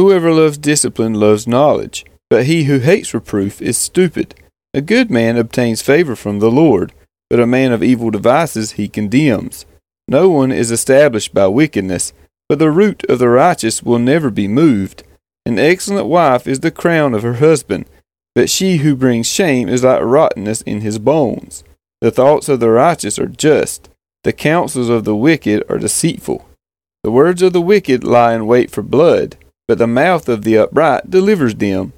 Whoever loves discipline loves knowledge, but he who hates reproof is stupid. A good man obtains favor from the Lord, but a man of evil devices he condemns. No one is established by wickedness, but the root of the righteous will never be moved. An excellent wife is the crown of her husband, but she who brings shame is like rottenness in his bones. The thoughts of the righteous are just, the counsels of the wicked are deceitful. The words of the wicked lie in wait for blood, but the mouth of the upright delivers them.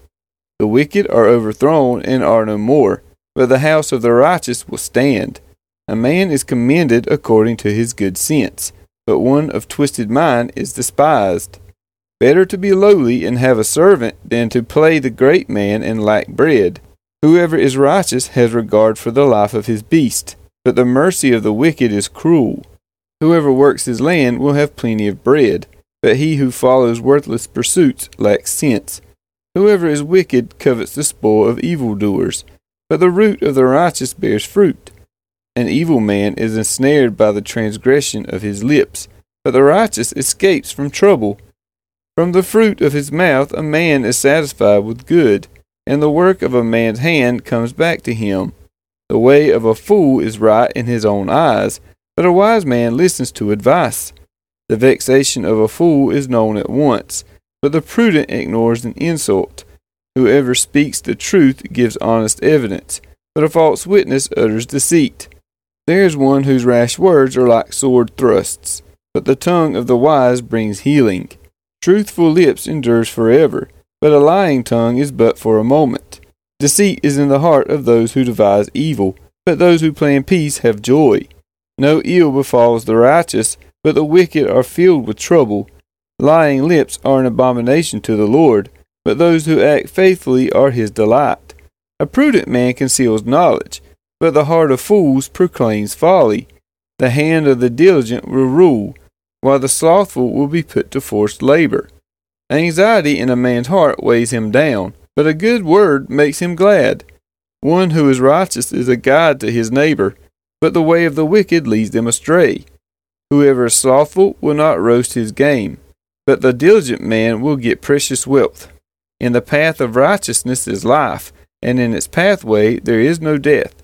The wicked are overthrown and are no more, but the house of the righteous will stand. A man is commended according to his good sense, but one of twisted mind is despised. Better to be lowly and have a servant than to play the great man and lack bread. Whoever is righteous has regard for the life of his beast, but the mercy of the wicked is cruel. Whoever works his land will have plenty of bread, but he who follows worthless pursuits lacks sense. Whoever is wicked covets the spoil of evildoers, but the root of the righteous bears fruit. An evil man is ensnared by the transgression of his lips, but the righteous escapes from trouble. From the fruit of his mouth a man is satisfied with good, and the work of a man's hand comes back to him. The way of a fool is right in his own eyes, but a wise man listens to advice. The vexation of a fool is known at once, but the prudent ignores an insult. Whoever speaks the truth gives honest evidence, but a false witness utters deceit. There is one whose rash words are like sword thrusts, but the tongue of the wise brings healing. Truthful lips endures forever, but a lying tongue is but for a moment. Deceit is in the heart of those who devise evil, but those who plan peace have joy. No ill befalls the righteous, but the wicked are filled with trouble. Lying lips are an abomination to the Lord, but those who act faithfully are his delight. A prudent man conceals knowledge, but the heart of fools proclaims folly. The hand of the diligent will rule, while the slothful will be put to forced labor. Anxiety in a man's heart weighs him down, but a good word makes him glad. One who is righteous is a guide to his neighbor, but the way of the wicked leads them astray. Whoever is slothful will not roast his game, but the diligent man will get precious wealth. In the path of righteousness is life, and in its pathway there is no death.